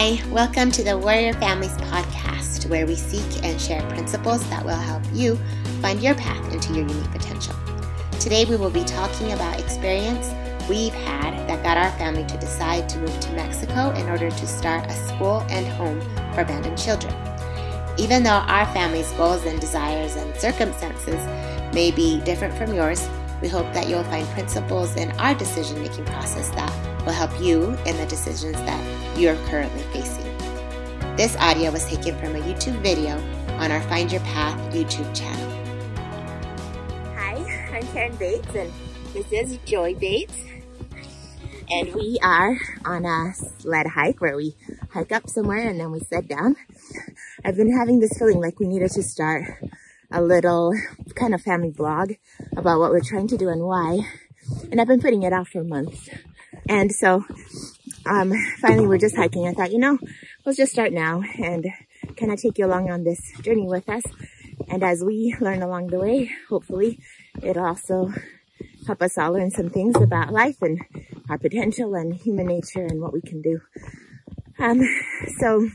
Hi, welcome to the Warrior Families podcast, where we seek and share principles that will help you find your path into your unique potential. Today, we will be talking about experience we've had that got our family to decide to move to Mexico in order to start a school and home for abandoned children. Even though our family's goals and desires and circumstances may be different from yours, we hope that you'll find principles in our decision making process that will help you in the decisions that you're currently facing. This audio was taken from a YouTube video on our Find Your Path YouTube channel. Hi, I'm Karen Bates, and this is Joy Bates. And we are on a sled hike where we hike up somewhere and then we sled down. I've been having this feeling like we needed to start a little kind of family blog about what we're trying to do and why. And I've been putting it off for months. And so, um, finally we're just hiking. I thought, you know, let's just start now and kind of take you along on this journey with us. And as we learn along the way, hopefully it'll also help us all learn some things about life and our potential and human nature and what we can do. Um, so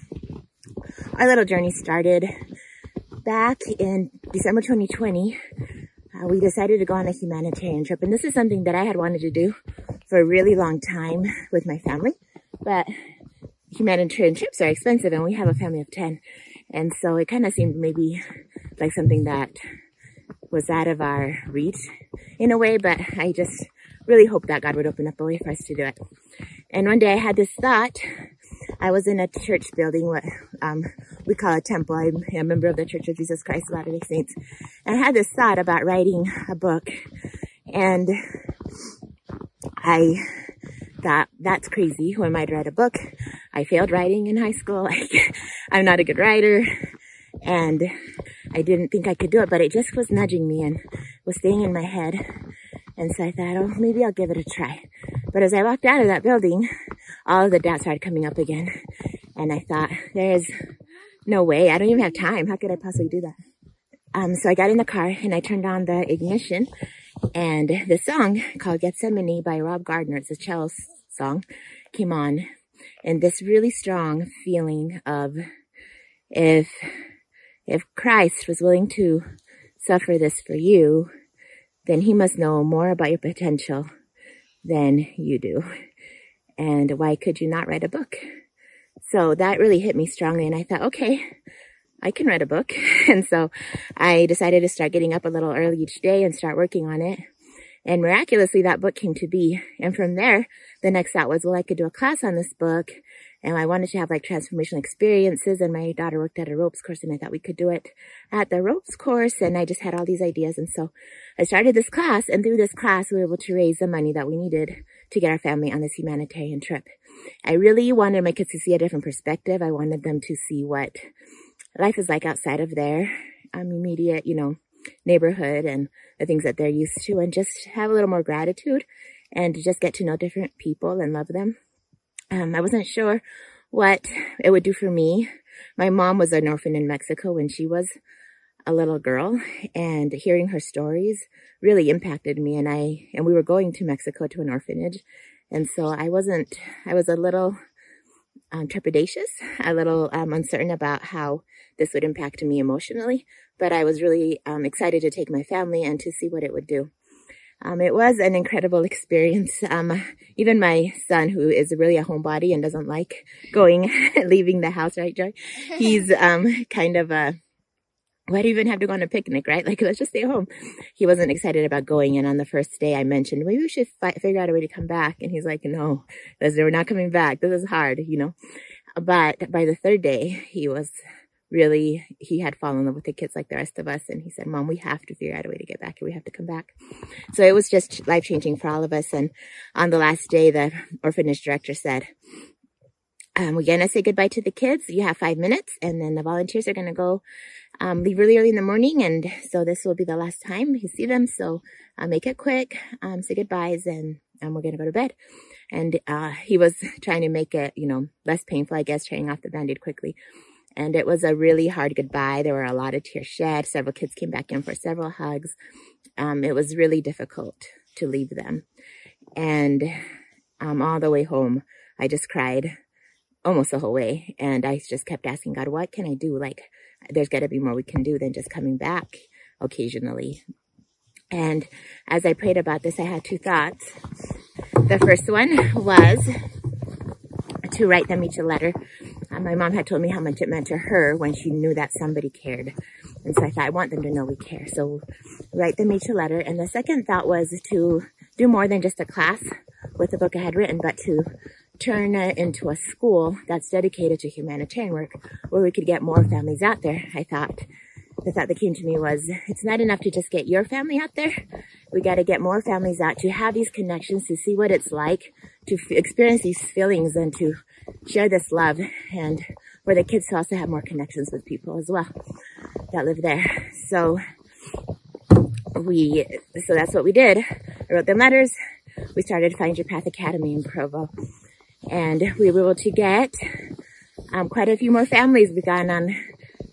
our little journey started back in December 2020. Uh, we decided to go on a humanitarian trip. And this is something that I had wanted to do for a really long time with my family. But humanitarian trips are expensive and we have a family of 10. And so it kind of seemed maybe like something that was out of our reach in a way, but I just really hoped that God would open up a way for us to do it. And one day I had this thought. I was in a church building, what um, we call a temple. I'm a member of the Church of Jesus Christ of Latter-day Saints. And I had this thought about writing a book. And I thought, that's crazy. Who am I to write a book? I failed writing in high school. I'm not a good writer. And I didn't think I could do it, but it just was nudging me and was staying in my head. And so I thought, oh, maybe I'll give it a try. But as I walked out of that building, all the doubts started coming up again. And I thought, there's no way. I don't even have time. How could I possibly do that? Um, so I got in the car and I turned on the ignition and the song called Gethsemane by Rob Gardner, it's a cello song, came on. And this really strong feeling of if, if Christ was willing to suffer this for you, then he must know more about your potential than you do. And why could you not write a book? So that really hit me strongly. And I thought, okay, I can write a book. And so I decided to start getting up a little early each day and start working on it. And miraculously, that book came to be. And from there, the next thought was, well, I could do a class on this book and I wanted to have like transformational experiences. And my daughter worked at a ropes course and I thought we could do it at the ropes course. And I just had all these ideas. And so I started this class and through this class, we were able to raise the money that we needed to get our family on this humanitarian trip. I really wanted my kids to see a different perspective. I wanted them to see what life is like outside of their um, immediate, you know, neighborhood and the things that they're used to and just have a little more gratitude and just get to know different people and love them. Um, I wasn't sure what it would do for me. My mom was an orphan in Mexico when she was a little girl and hearing her stories really impacted me and I, and we were going to Mexico to an orphanage. And so I wasn't, I was a little um, trepidatious, a little um, uncertain about how this would impact me emotionally, but I was really um, excited to take my family and to see what it would do. Um, it was an incredible experience. Um, even my son, who is really a homebody and doesn't like going, leaving the house, right, Joy? He's um, kind of a, why do you even have to go on a picnic, right? Like, let's just stay home. He wasn't excited about going. And on the first day, I mentioned, maybe we should fi- figure out a way to come back. And he's like, no, we're not coming back. This is hard, you know? But by the third day, he was really, he had fallen in love with the kids like the rest of us. And he said, mom, we have to figure out a way to get back here. We have to come back. So it was just life changing for all of us. And on the last day, the orphanage director said, um, we're going to say goodbye to the kids. You have five minutes and then the volunteers are going to go, um, leave really early in the morning. And so this will be the last time you see them. So uh, make it quick, um, say goodbyes and, and we're going to go to bed. And, uh, he was trying to make it, you know, less painful, I guess, tearing off the band-aid quickly. And it was a really hard goodbye. There were a lot of tears shed. Several kids came back in for several hugs. Um, it was really difficult to leave them. And um, all the way home, I just cried almost the whole way. And I just kept asking God, what can I do? Like, there's got to be more we can do than just coming back occasionally. And as I prayed about this, I had two thoughts. The first one was to write them each a letter. Uh, my mom had told me how much it meant to her when she knew that somebody cared. And so I thought, I want them to know we care. So write them each a letter. And the second thought was to do more than just a class with the book I had written, but to turn it into a school that's dedicated to humanitarian work where we could get more families out there. I thought the thought that came to me was it's not enough to just get your family out there. We got to get more families out to have these connections, to see what it's like to experience these feelings and to share this love and for the kids to also have more connections with people as well that live there. So we, so that's what we did. I wrote them letters. We started Find Your Path Academy in Provo and we were able to get um, quite a few more families. We got on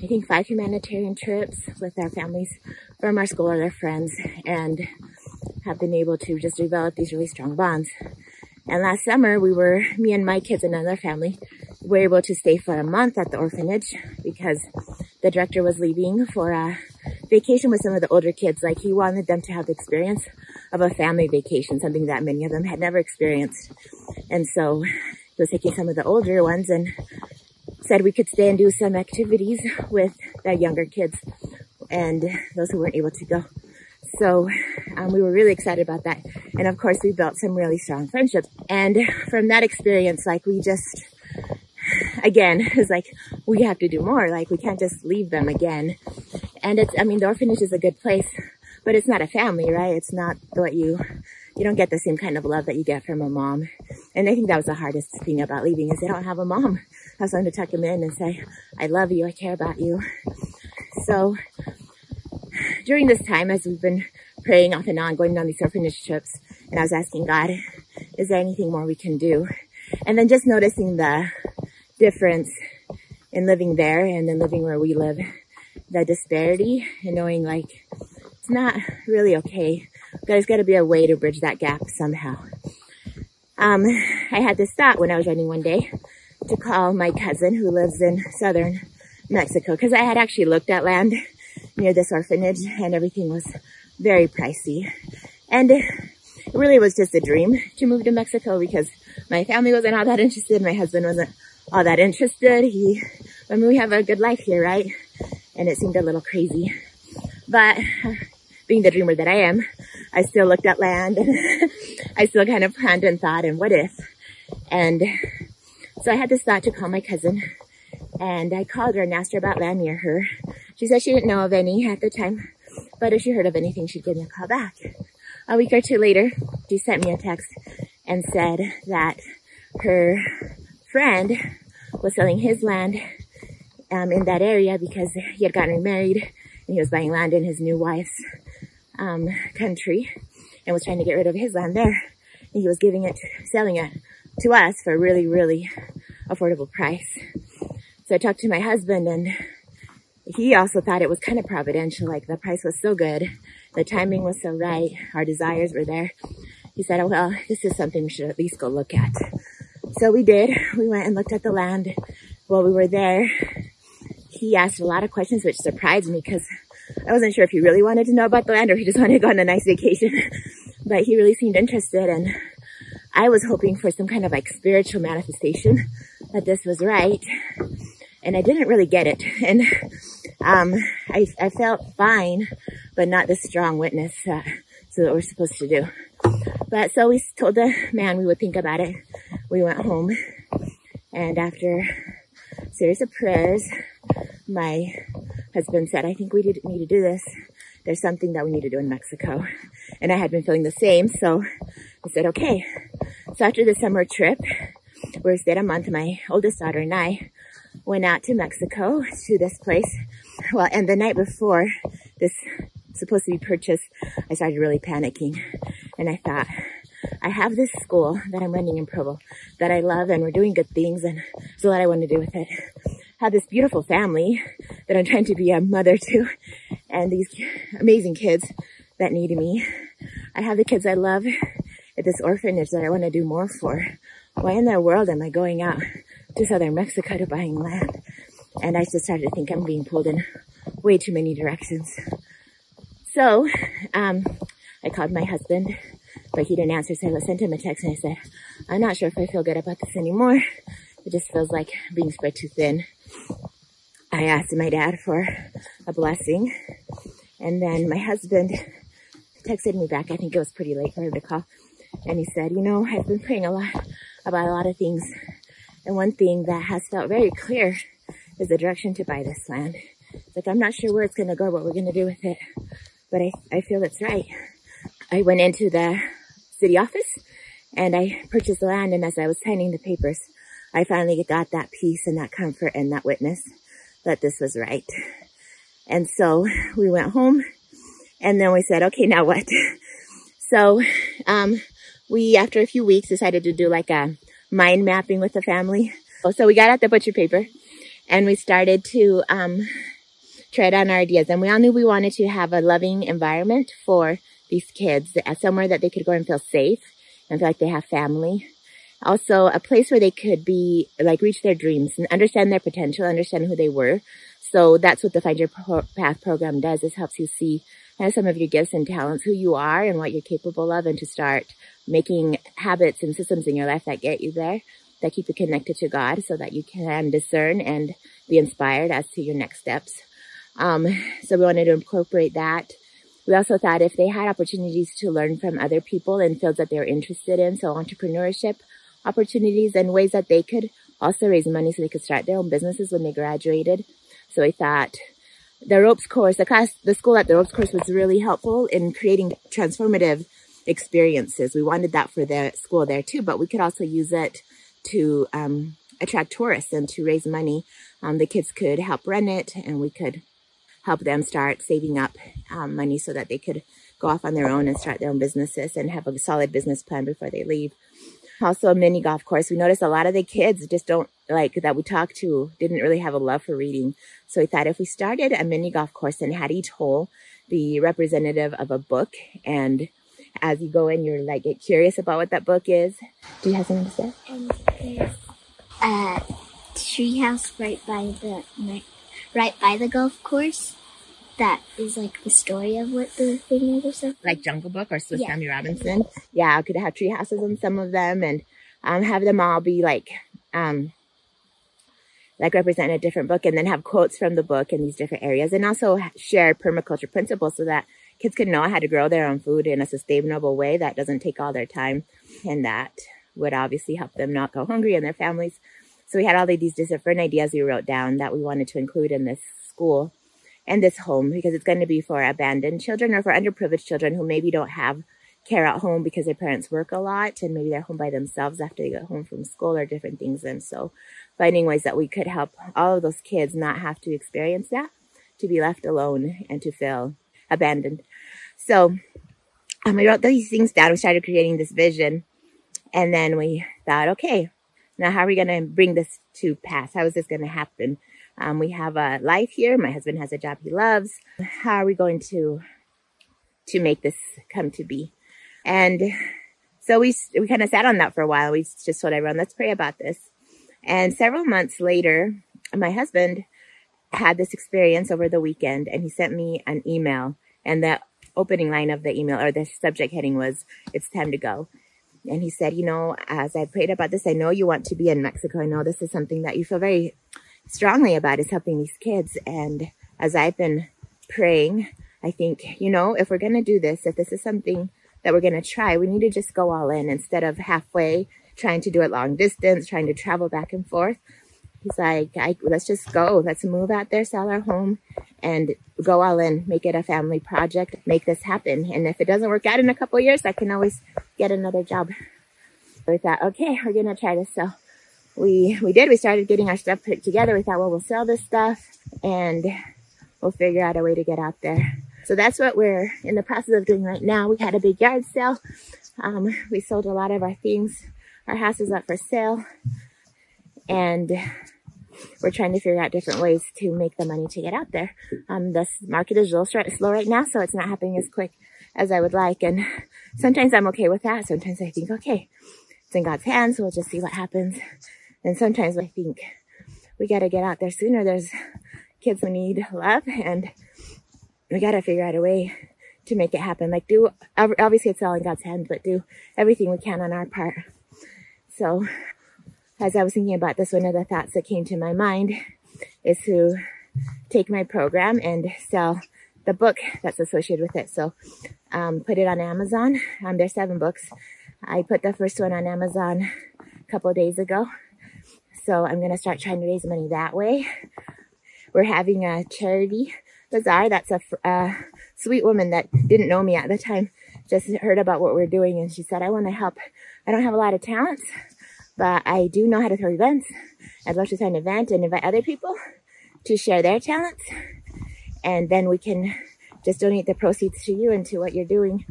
I think five humanitarian trips with our families from our school or their friends and have been able to just develop these really strong bonds. And last summer we were, me and my kids and another family were able to stay for a month at the orphanage because the director was leaving for a vacation with some of the older kids. Like he wanted them to have the experience of a family vacation, something that many of them had never experienced. And so he was taking some of the older ones and said we could stay and do some activities with the younger kids and those who weren't able to go. So um, we were really excited about that. And of course, we built some really strong friendships. And from that experience, like we just, again, it's like we have to do more. Like we can't just leave them again. And it's, I mean, the orphanage is a good place, but it's not a family, right? It's not what you, you don't get the same kind of love that you get from a mom. And I think that was the hardest thing about leaving is they don't have a mom have someone to tuck them in and say, I love you, I care about you. So during this time, as we've been praying off and on, going on these orphanage trips, and I was asking God, is there anything more we can do? And then just noticing the difference in living there and then living where we live, the disparity and knowing like it's not really okay. There's got to be a way to bridge that gap somehow. Um, I had this thought when I was running one day to call my cousin who lives in southern Mexico because I had actually looked at land near this orphanage and everything was very pricey. And it really was just a dream to move to Mexico because my family wasn't all that interested. My husband wasn't all that interested. He, I mean, we have a good life here, right? And it seemed a little crazy. But being the dreamer that I am, I still looked at land and I still kind of planned and thought and what if? And so I had this thought to call my cousin and I called her and asked her about land near her. She said she didn't know of any at the time, but if she heard of anything, she'd give me a call back. A week or two later, she sent me a text and said that her friend was selling his land um, in that area because he had gotten married and he was buying land in his new wife's um, country and was trying to get rid of his land there. And he was giving it, selling it to us for a really, really affordable price. So I talked to my husband and he also thought it was kind of providential. Like the price was so good. The timing was so right. Our desires were there. He said, oh, well, this is something we should at least go look at. So we did. We went and looked at the land while we were there. He asked a lot of questions, which surprised me because I wasn't sure if he really wanted to know about the land or he just wanted to go on a nice vacation. but he really seemed interested and I was hoping for some kind of like spiritual manifestation that this was right. And I didn't really get it. And, um, I, I felt fine, but not this strong witness, uh, so that we're supposed to do. But so we told the man we would think about it. We went home and after a series of prayers, my husband said, I think we need to do this. There's something that we need to do in Mexico. And I had been feeling the same. So I said, okay. So after the summer trip, we stayed a month, my oldest daughter and I went out to Mexico to this place. Well, and the night before this supposed to be purchased, I started really panicking. And I thought, I have this school that I'm running in Provo that I love and we're doing good things and so what I want to do with it. I Have this beautiful family that I'm trying to be a mother to and these amazing kids that need me. I have the kids I love at this orphanage that I want to do more for. Why in the world am I going out to southern Mexico to buying land. And I just started to think I'm being pulled in way too many directions. So, um, I called my husband, but he didn't answer. So I sent him a text and I said, I'm not sure if I feel good about this anymore. It just feels like being spread too thin. I asked my dad for a blessing. And then my husband texted me back. I think it was pretty late for him to call. And he said, you know, I've been praying a lot about a lot of things. And one thing that has felt very clear is the direction to buy this land. It's like, I'm not sure where it's going to go, what we're going to do with it, but I, I feel it's right. I went into the city office and I purchased the land. And as I was signing the papers, I finally got that peace and that comfort and that witness that this was right. And so we went home and then we said, okay, now what? So, um, we, after a few weeks, decided to do like a mind mapping with the family. So we got out the butcher paper and we started to, um, tread on our ideas. And we all knew we wanted to have a loving environment for these kids, somewhere that they could go and feel safe and feel like they have family. Also, a place where they could be, like, reach their dreams and understand their potential, understand who they were. So that's what the Find Your Path program does, is helps you see kind of some of your gifts and talents, who you are and what you're capable of, and to start making habits and systems in your life that get you there, that keep you connected to God so that you can discern and be inspired as to your next steps. Um, so we wanted to incorporate that. We also thought if they had opportunities to learn from other people in fields that they're interested in, so entrepreneurship opportunities and ways that they could also raise money so they could start their own businesses when they graduated. So I thought the ropes course, the class, the school at the ropes course was really helpful in creating transformative experiences. We wanted that for the school there too, but we could also use it to um, attract tourists and to raise money. Um, the kids could help run it and we could help them start saving up um, money so that they could go off on their own and start their own businesses and have a solid business plan before they leave. Also a mini golf course. We noticed a lot of the kids just don't like that we talked to didn't really have a love for reading. So we thought if we started a mini golf course and had each hole be representative of a book and as you go in, you're like get curious about what that book is. Do you have something to say? Um, there's a treehouse right by the right by the golf course. That is like the story of what the thing is or something. Like Jungle Book or Swiss yeah. Family Robinson. Yeah, I could have tree houses on some of them and um, have them all be like um, like represent a different book and then have quotes from the book in these different areas and also share permaculture principles so that kids can know how to grow their own food in a sustainable way that doesn't take all their time and that would obviously help them not go hungry and their families. So we had all of these different ideas we wrote down that we wanted to include in this school and this home because it's going to be for abandoned children or for underprivileged children who maybe don't have care at home because their parents work a lot and maybe they're home by themselves after they get home from school or different things. And so finding ways that we could help all of those kids not have to experience that, to be left alone and to feel abandoned. So um, we wrote these things down. We started creating this vision. And then we thought, okay, now how are we going to bring this to pass? How is this going to happen? Um, we have a life here. My husband has a job he loves. How are we going to to make this come to be? And so we we kind of sat on that for a while. We just told everyone, let's pray about this. And several months later, my husband had this experience over the weekend, and he sent me an email. And the opening line of the email or the subject heading was, "It's time to go." And he said, you know, as I prayed about this, I know you want to be in Mexico. I know this is something that you feel very strongly about is helping these kids. And as I've been praying, I think, you know, if we're going to do this, if this is something that we're going to try, we need to just go all in instead of halfway trying to do it long distance, trying to travel back and forth. He's like, let's just go. Let's move out there, sell our home and go all in, make it a family project, make this happen. And if it doesn't work out in a couple years, I can always get another job. So we thought, okay, we're to try this. So we, we did, we started getting our stuff put together. We thought, well, we'll sell this stuff and we'll figure out a way to get out there. So that's what we're in the process of doing right now. We had a big yard sale. Um, we sold a lot of our things. Our house is up for sale and we're trying to figure out different ways to make the money to get out there. Um, the market is little slow right now, so it's not happening as quick as I would like. And sometimes I'm okay with that. Sometimes I think, okay, it's in God's hands. We'll just see what happens. And sometimes I think we got to get out there sooner. There's kids who need love and we got to figure out a way to make it happen. Like do, obviously it's all in God's hands, but do everything we can on our part. So as I was thinking about this, one of the thoughts that came to my mind is to take my program and sell the book that's associated with it. So, um, put it on Amazon. Um, there's seven books. I put the first one on Amazon a couple days ago. So I'm going to start trying to raise money that way. We're having a charity bazaar. That's a, sweet woman that didn't know me at the time, just heard about what we're doing. And she said, I want to help. I don't have a lot of talents, but I do know how to throw events. I'd love to throw an event and invite other people to share their talents. And then we can just donate the proceeds to you and to what you're doing.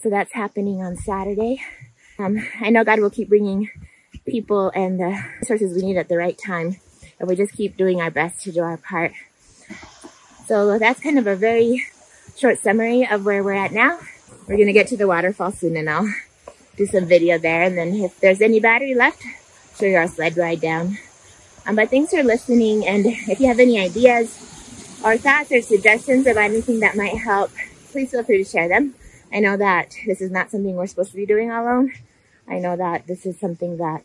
So that's happening on Saturday. Um, I know God will keep bringing people and the resources we need at the right time. And we just keep doing our best to do our part. So that's kind of a very short summary of where we're at now. We're going to get to the waterfall soon and I'll do some video there. And then if there's any battery left, show you our sled ride down. Um, but thanks for listening. And if you have any ideas or thoughts or suggestions about anything that might help, please feel free to share them. I know that this is not something we're supposed to be doing alone. I know that this is something that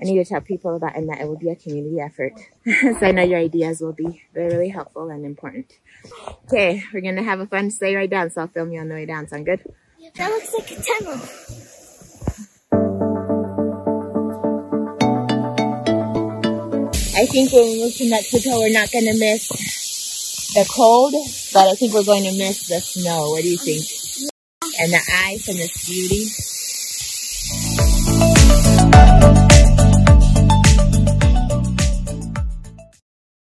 I need to tell people about and that it will be a community effort. so I know your ideas will be very, really helpful and important. Okay, we're going to have a fun sleigh ride down, so I'll film you on the way down. Sound good? That looks like a tunnel. I think when we move to Mexico, we're not going to miss the cold, but I think we're going to miss the snow. What do you think? And the ice and the beauty.